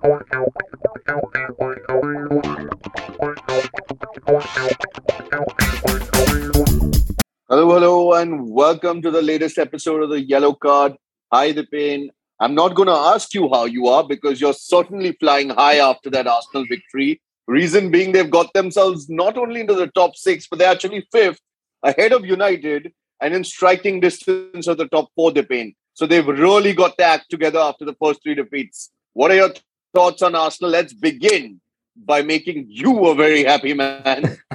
Hello, hello, and welcome to the latest episode of the Yellow Card. Hi, Dipen. I'm not going to ask you how you are because you're certainly flying high after that Arsenal victory. Reason being, they've got themselves not only into the top six, but they're actually fifth ahead of United and in striking distance of the top four, Dipen. So they've really got their act together after the first three defeats. What are your thoughts on Arsenal? Let's begin by making you a very happy man.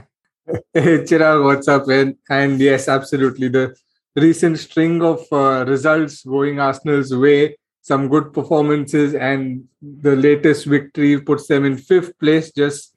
Hey Chirag, what's up, man? And yes, absolutely. The recent string of uh, results going Arsenal's way, some good performances, and the latest victory puts them in fifth place, just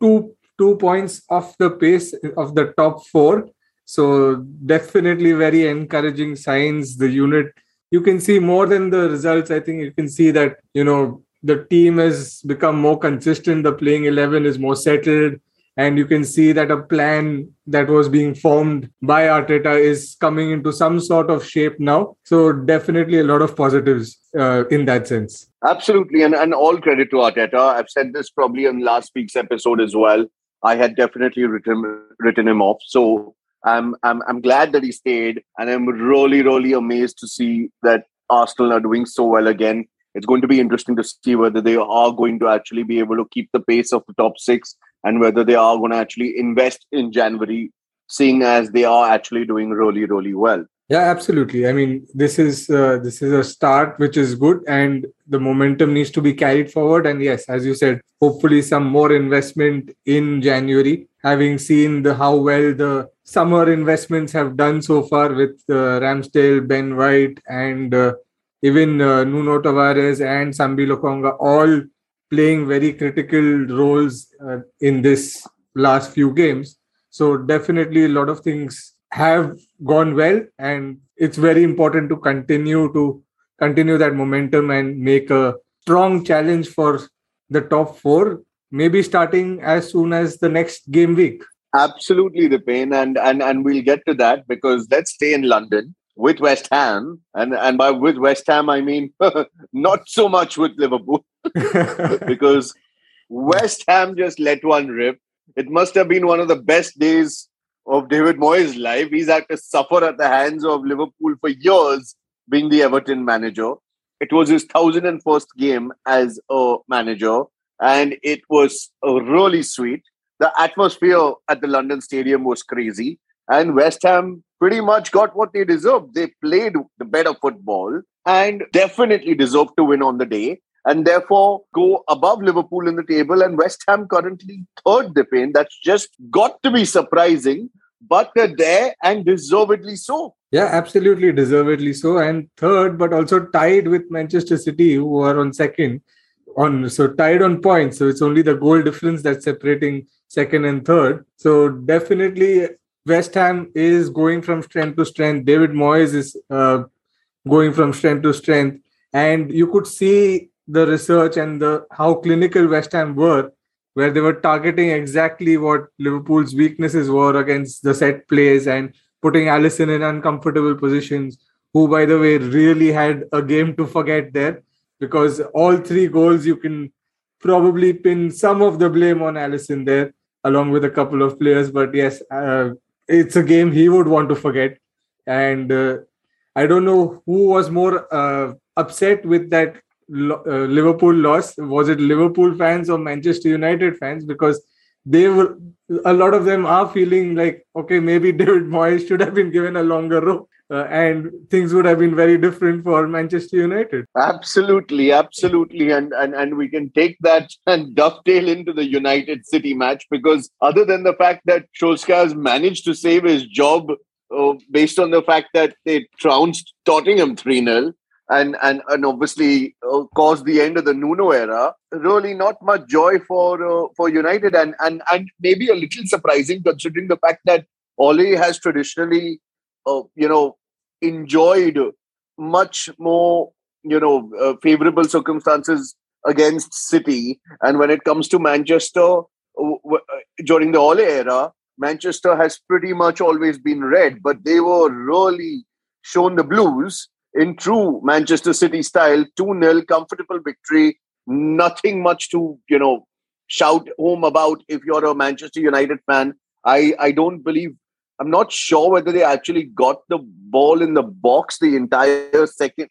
two two points off the pace of the top four. So definitely very encouraging signs. The unit you can see more than the results. I think you can see that you know the team has become more consistent. The playing eleven is more settled and you can see that a plan that was being formed by Arteta is coming into some sort of shape now. So definitely a lot of positives uh, in that sense. Absolutely, and, and all credit to Arteta. I've said this probably in last week's episode as well. I had definitely written written him off. So I'm I'm I'm glad that he stayed, and I'm really really amazed to see that Arsenal are doing so well again. It's going to be interesting to see whether they are going to actually be able to keep the pace of the top six and whether they are going to actually invest in January, seeing as they are actually doing really, really well. Yeah, absolutely. I mean, this is uh, this is a start which is good, and the momentum needs to be carried forward. And yes, as you said, hopefully some more investment in January. Having seen the how well the summer investments have done so far with uh, Ramsdale, Ben White, and uh, even uh, Nuno Tavares and Sambi Lokonga all playing very critical roles uh, in this last few games. So definitely a lot of things have gone well, and it's very important to continue to continue that momentum and make a strong challenge for the top four. Maybe starting as soon as the next game week. Absolutely, Dipen, and and and we'll get to that because let's stay in London with West Ham, and and by with West Ham I mean not so much with Liverpool. because West Ham just let one rip. It must have been one of the best days of David Moyes' life. He's had to suffer at the hands of Liverpool for years, being the Everton manager. It was his 1001st game as a manager, and it was really sweet. The atmosphere at the London Stadium was crazy, and West Ham pretty much got what they deserved. They played the better football and definitely deserved to win on the day and therefore go above Liverpool in the table. And West Ham currently third pain. That's just got to be surprising, but they're there and deservedly so. Yeah, absolutely deservedly so. And third, but also tied with Manchester City, who are on second. On so tied on points. So it's only the goal difference that's separating second and third. So definitely West Ham is going from strength to strength. David Moyes is uh, going from strength to strength. And you could see the research and the how clinical West Ham were, where they were targeting exactly what Liverpool's weaknesses were against the set plays and putting Alisson in uncomfortable positions. Who, by the way, really had a game to forget there because all three goals you can probably pin some of the blame on Alisson there, along with a couple of players. But yes, uh, it's a game he would want to forget. And uh, I don't know who was more uh, upset with that uh, Liverpool loss? Was it Liverpool fans or Manchester United fans? Because they were a lot of them are feeling like okay, maybe David Moyes should have been given a longer rope. Uh, and things would have been very different for Manchester United. Absolutely, absolutely, and and and we can take that and dovetail into the United City match because other than the fact that Solskjaer has managed to save his job uh, based on the fact that they trounced Tottenham three 0 and and and obviously uh, caused the end of the Nuno era. Really, not much joy for uh, for United, and and and maybe a little surprising considering the fact that Ole has traditionally, uh, you know, enjoyed much more, you know, uh, favorable circumstances against City, and when it comes to Manchester uh, during the Ole era, Manchester has pretty much always been red, but they were really shown the blues in true Manchester City style, 2 0 comfortable victory. nothing much to you know shout home about if you're a Manchester United fan. I I don't believe. I'm not sure whether they actually got the ball in the box the entire second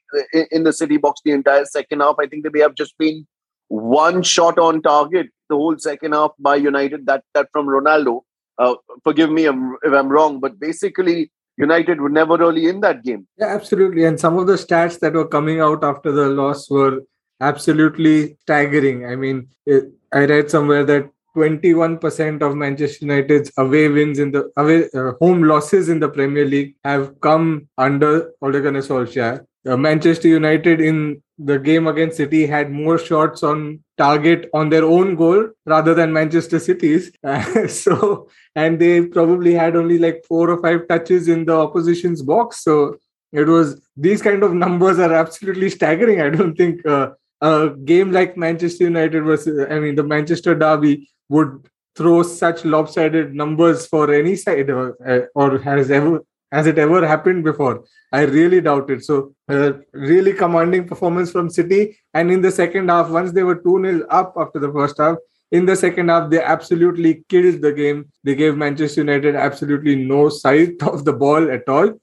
in the City box the entire second half. I think they have just been one shot on target the whole second half by United. That that from Ronaldo. Uh, forgive me if I'm wrong, but basically United were never really in that game. Yeah, absolutely. And some of the stats that were coming out after the loss were absolutely staggering. I mean, it, I read somewhere that 21% of Manchester United's away wins in the away uh, home losses in the Premier League have come under Ole Gunnar Solskjaer. Uh, Manchester United in the game against City had more shots on target on their own goal rather than Manchester City's. Uh, so, and they probably had only like four or five touches in the opposition's box. So, it was these kind of numbers are absolutely staggering. I don't think uh, a game like Manchester United versus, I mean, the Manchester Derby would throw such lopsided numbers for any side or, uh, or has ever has it ever happened before i really doubt it so uh, really commanding performance from city and in the second half once they were 2-0 up after the first half in the second half they absolutely killed the game they gave manchester united absolutely no sight of the ball at all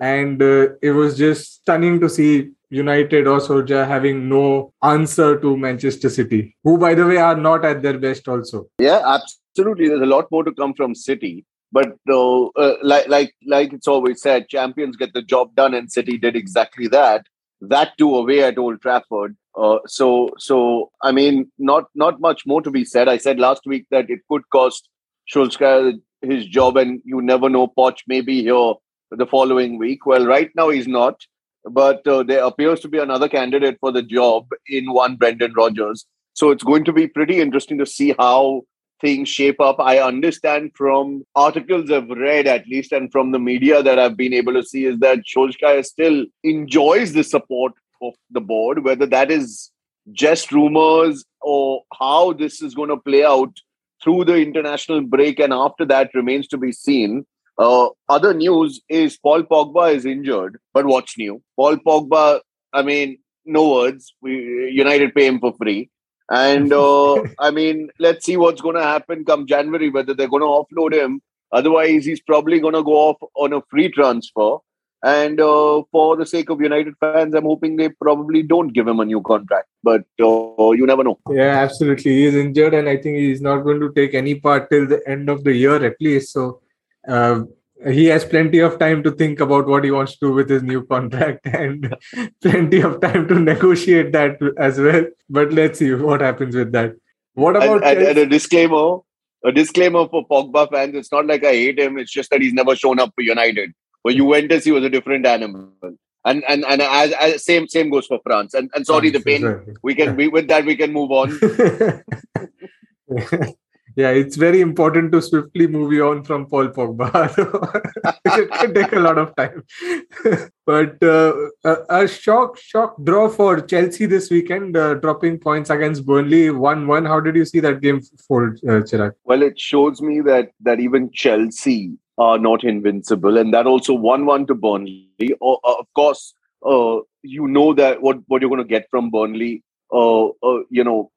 and uh, it was just stunning to see United or Solskjaer having no answer to Manchester City, who, by the way, are not at their best also. Yeah, absolutely. There's a lot more to come from City. But uh, uh, like like like it's always said, champions get the job done, and City did exactly that. That too away at Old Trafford. Uh, so so I mean, not not much more to be said. I said last week that it could cost Solskjaer his job, and you never know. Poch may be here the following week. Well, right now he's not but uh, there appears to be another candidate for the job in one Brendan Rodgers. So it's going to be pretty interesting to see how things shape up. I understand from articles I've read, at least, and from the media that I've been able to see, is that Solskjaer still enjoys the support of the board, whether that is just rumors or how this is going to play out through the international break and after that remains to be seen. Uh, other news is Paul Pogba is injured, but what's new? Paul Pogba, I mean, no words. We United pay him for free, and uh, I mean, let's see what's going to happen come January. Whether they're going to offload him, otherwise he's probably going to go off on a free transfer. And uh, for the sake of United fans, I'm hoping they probably don't give him a new contract. But uh, you never know. Yeah, absolutely. He's injured, and I think he's not going to take any part till the end of the year at least. So uh, he has plenty of time to think about what he wants to do with his new contract and plenty of time to negotiate that as well. But let's see what happens with that. What about and, and, and a disclaimer? A disclaimer for Pogba fans: It's not like I hate him. It's just that he's never shown up for United. For Juventus, he was a different animal. And and and as, as same same goes for France. And and sorry, the pain. We can we, with that we can move on. yeah, it's very important to swiftly move on from Paul Pogba. it can take a lot of time. but uh, a, a, shock shock draw for Chelsea this weekend, uh, dropping points against Burnley one one. How did you see that game fold, uh, Chirag? Well, it shows me that that even Chelsea are not invincible, and that also one one to Burnley. Of course, uh, you know that what what you're going to get from Burnley. Uh, uh, you know,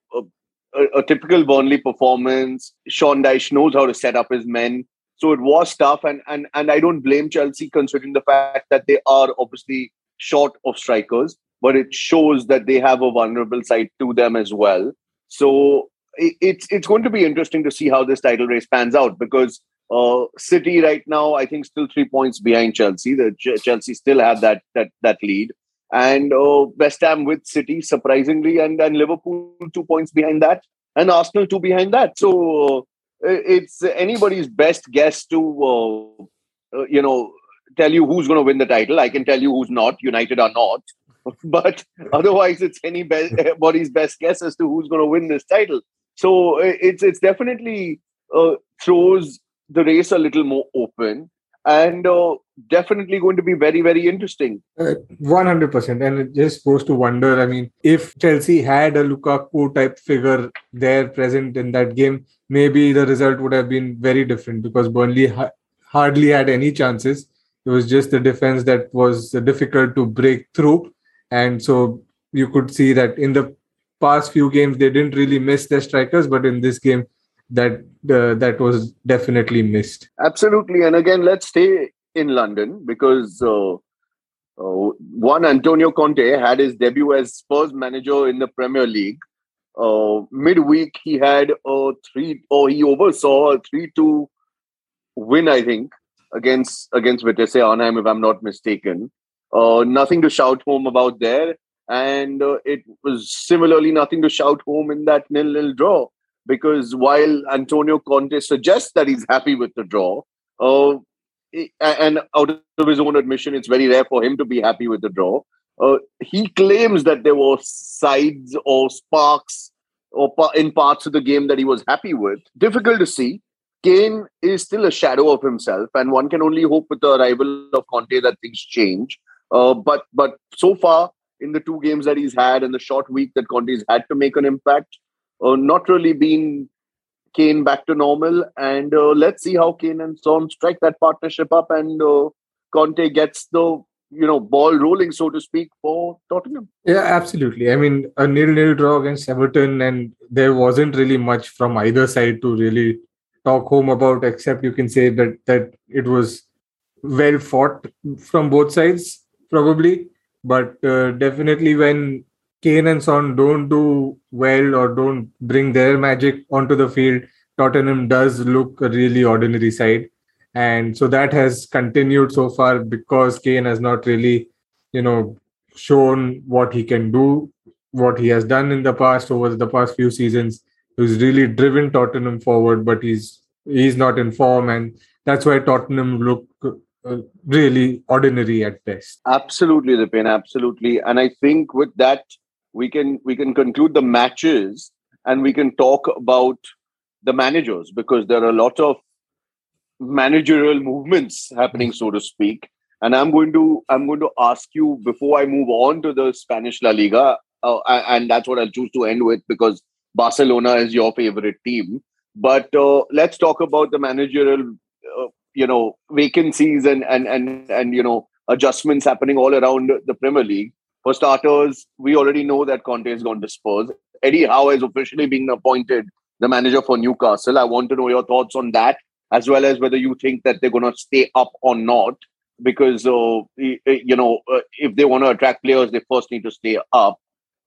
a, a, typical Burnley performance. Sean Dyche knows how to set up his men. So it was tough, and and and I don't blame Chelsea considering the fact that they are obviously short of strikers, but it shows that they have a vulnerable side to them as well. So it, it's it's going to be interesting to see how this title race pans out because uh, City right now, I think, still three points behind Chelsea. The Ch- Chelsea still have that that that lead and uh, West Ham with City surprisingly, and and Liverpool two points behind that, and Arsenal two behind that. So uh, it's anybody's best guess to uh, uh you know tell you who's going to win the title. I can tell you who's not. United are not, but otherwise it's anybody's best guess as to who's going to win this title. So it's it's definitely uh, throws the race a little more open and uh, definitely going to be very very interesting. Uh, 100% and it just goes to wonder i mean if chelsea had a lukaku type figure there present in that game maybe the result would have been very different because burnley ha- hardly had any chances. It was just the defense that was difficult to break through. And so you could see that in the past few games they didn't really miss their strikers, but in this game that uh, that was definitely missed. Absolutely, and again, let's stay in London because uh, uh, one Antonio Conte had his debut as Spurs manager in the Premier League. Uh, midweek, he had a three, or he oversaw a three-two win, I think, against against Vitesse Arnhem, if I'm not mistaken. Uh, nothing to shout home about there, and uh, it was similarly nothing to shout home in that nil-nil draw. Because while Antonio Conte suggests that he's happy with the draw, uh, and out of his own admission, it's very rare for him to be happy with the draw. Uh, he claims that there were sides or sparks or in parts of the game that he was happy with. Difficult to see. Kane is still a shadow of himself, and one can only hope with the arrival of Conte that things change. Uh, but but so far in the two games that he's had and the short week that Conte's had to make an impact, uh, not really been Kane back to normal. And uh, let's see how Kane and Son strike that partnership up and uh, Conte gets the you know ball rolling, so to speak, for Tottenham. Yeah, absolutely. I mean, a nil-nil draw against Everton, and there wasn't really much from either side to really talk home about, except you can say that that it was well fought from both sides, probably. But uh, definitely, when Kane and Son don't do well or don't bring their magic onto the field, Tottenham does look a really ordinary side. And so that has continued so far because Kane has not really, you know, shown what he can do, what he has done in the past over the past few seasons. He's really driven Tottenham forward, but he's he's not in form, and that's why Tottenham look uh, really ordinary at best. Absolutely, Dipen, absolutely. And I think with that, we can we can conclude the matches and we can talk about the managers because there are a lot of managerial movements happening so to speak. And i'm going to i'm going to ask you before i move on to the spanish la liga uh, and that's what i'll choose to end with because barcelona is your favorite team. But uh, let's talk about the managerial uh, you know vacancies and and and and you know adjustments happening all around the premier league for starters, we already know that Conte has gone to Spurs. Eddie Howe has officially been appointed the manager for Newcastle. I want to know your thoughts on that, as well as whether you think that they're going to stay up or not. Because uh, you know, uh, if they want to attract players, they first need to stay up.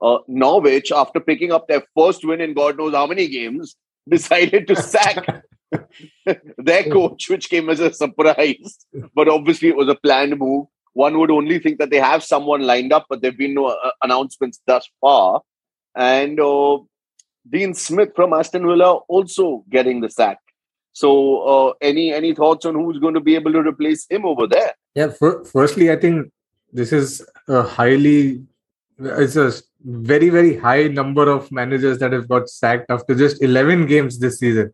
Uh, Norwich, after picking up their first win in God knows how many games, decided to sack their coach, which came as a surprise. But obviously, it was a planned move one would only think that they have someone lined up, but there have been no uh, announcements thus far. And uh, Dean Smith from Aston Villa also getting the sack. So, uh, any any thoughts on who's going to be able to replace him over there? Yeah, for, firstly, I think this is a highly it's a very very high number of managers that have got sacked after just 11 games this season.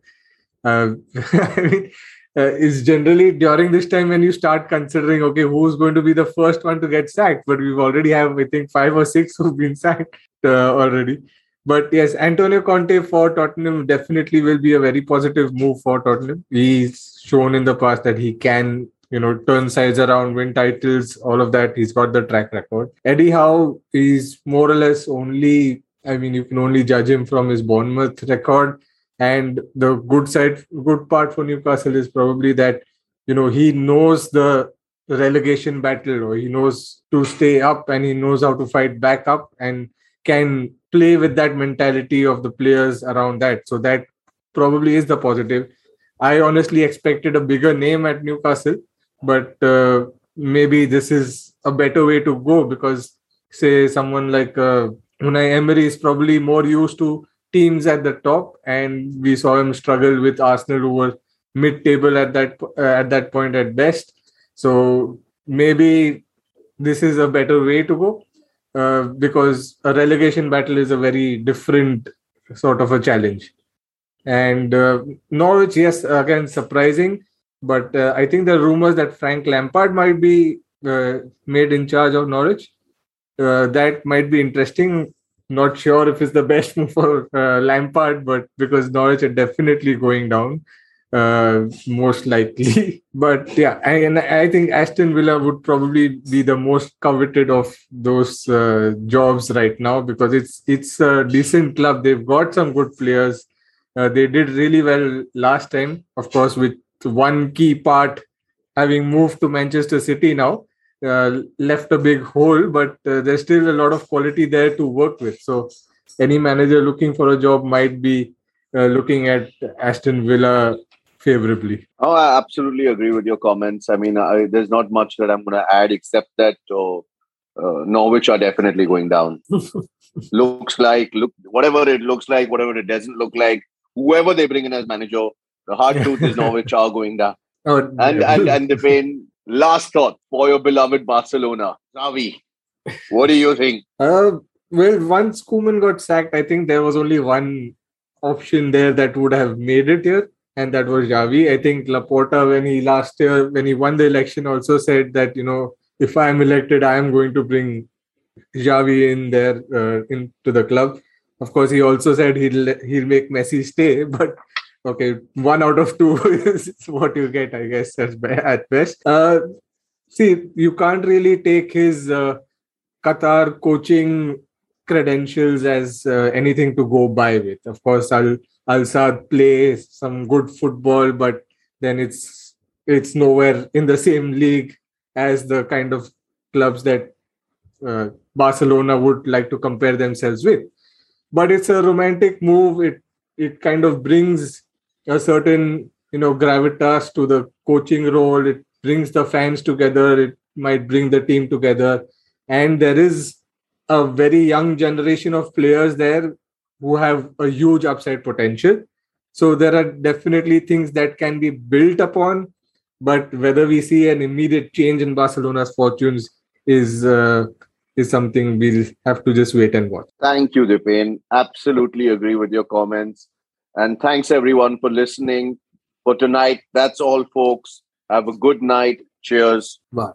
Uh, I mean, uh, is generally during this time when you start considering okay who's going to be the first one to get sacked? But we've already have i think five or six who've been sacked uh, already. But yes antonio conte for tottenham definitely will be a very positive move for tottenham. He's shown in the past that he can you know turn sides around win titles all of that. He's got the track record. Eddie howe is more or less only i mean you can only judge him from his bournemouth record and the good side, good part for Newcastle is probably that you know he knows the relegation battle, or he knows to stay up, and he knows how to fight back up, and can play with that mentality of the players around that. So that probably is the positive. I honestly expected a bigger name at Newcastle, but uh, maybe this is a better way to go because, say, someone like uh, Unai Emery is probably more used to teams at the top, and we saw him struggle with Arsenal, who were mid-table at that uh, at that point at best. So maybe this is a better way to go uh, because a relegation battle is a very different sort of a challenge. And uh, Norwich, yes, again surprising, but uh, I think the rumors that Frank Lampard might be uh, made in charge of Norwich. Uh, that might be interesting not sure if it's the best move for uh, Lampard, but because Norwich are definitely going down. uh, most likely. but yeah, I, and I think Aston Villa would probably be the most coveted of those uh, jobs right now because it's it's a decent club. They've got some good players. Uh, they did really well last time, of course, with one key part having moved to Manchester City now. Uh, left a big hole, but uh, there's still a lot of quality there to work with. So, any manager looking for a job might be uh, looking at Aston Villa favorably. Oh, I absolutely agree with your comments. I mean, I, there's not much that I'm going to add except that oh, uh, Norwich are definitely going down. looks like look whatever it looks like, whatever it doesn't look like. Whoever they bring in as manager, the hard truth is Norwich are going down. Oh, and, and and Dipen. Last thought for your beloved Barcelona, Xavi. What do you think? Uh, well, once Koeman got sacked, I think there was only one option there that would have made it here, and that was Xavi. I think Laporta, when he last year, when he won the election, also said that, you know, if I am elected, I am going to bring Xavi in there uh, into the club. Of course, he also said he'll he'll make Messi stay, but okay, one out of two is what you get, I guess, at best. Uh, see, you can't really take his uh, Qatar coaching credentials as uh, anything to go by with. Of course, Al Al Sadd plays some good football, but then it's it's nowhere in the same league as the kind of clubs that uh, Barcelona would like to compare themselves with. But it's a romantic move. It it kind of brings a certain you know gravitas to the coaching role. It brings the fans together. It might bring the team together, and there is a very young generation of players there who have a huge upside potential. So there are definitely things that can be built upon, but whether we see an immediate change in Barcelona's fortunes is uh, is something we'll have to just wait and watch. Thank you, Dipen. Absolutely agree with your comments, and thanks everyone for listening. For tonight, that's all, folks. Have a good night. Cheers. Bye.